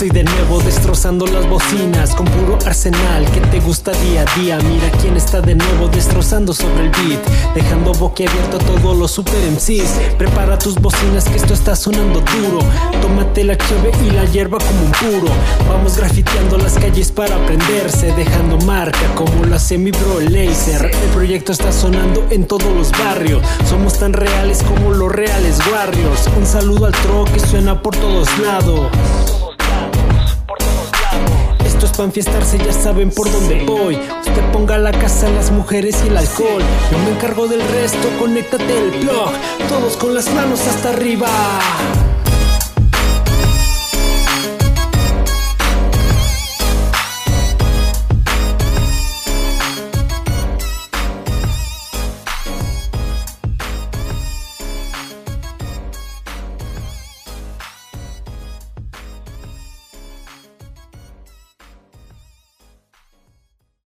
destrozando las bocinas con puro arsenal que te gusta día a día. Mira quién está de nuevo destrozando sobre el beat, dejando boquiabierto a todos los super MCs. Prepara tus bocinas que esto está sonando duro. Tómate la chave y la hierba como un puro. Vamos grafiteando las calles para aprenderse, dejando marca como lo hace mi bro Laser. El proyecto está sonando en todos los barrios. Somos tan reales como los reales Warriors. Un saludo al tro que suena por todos lados. Para enfiestarse, ya saben por dónde voy. Usted ponga la casa, las mujeres y el alcohol. Yo me encargo del resto, conéctate el blog. Todos con las manos hasta arriba.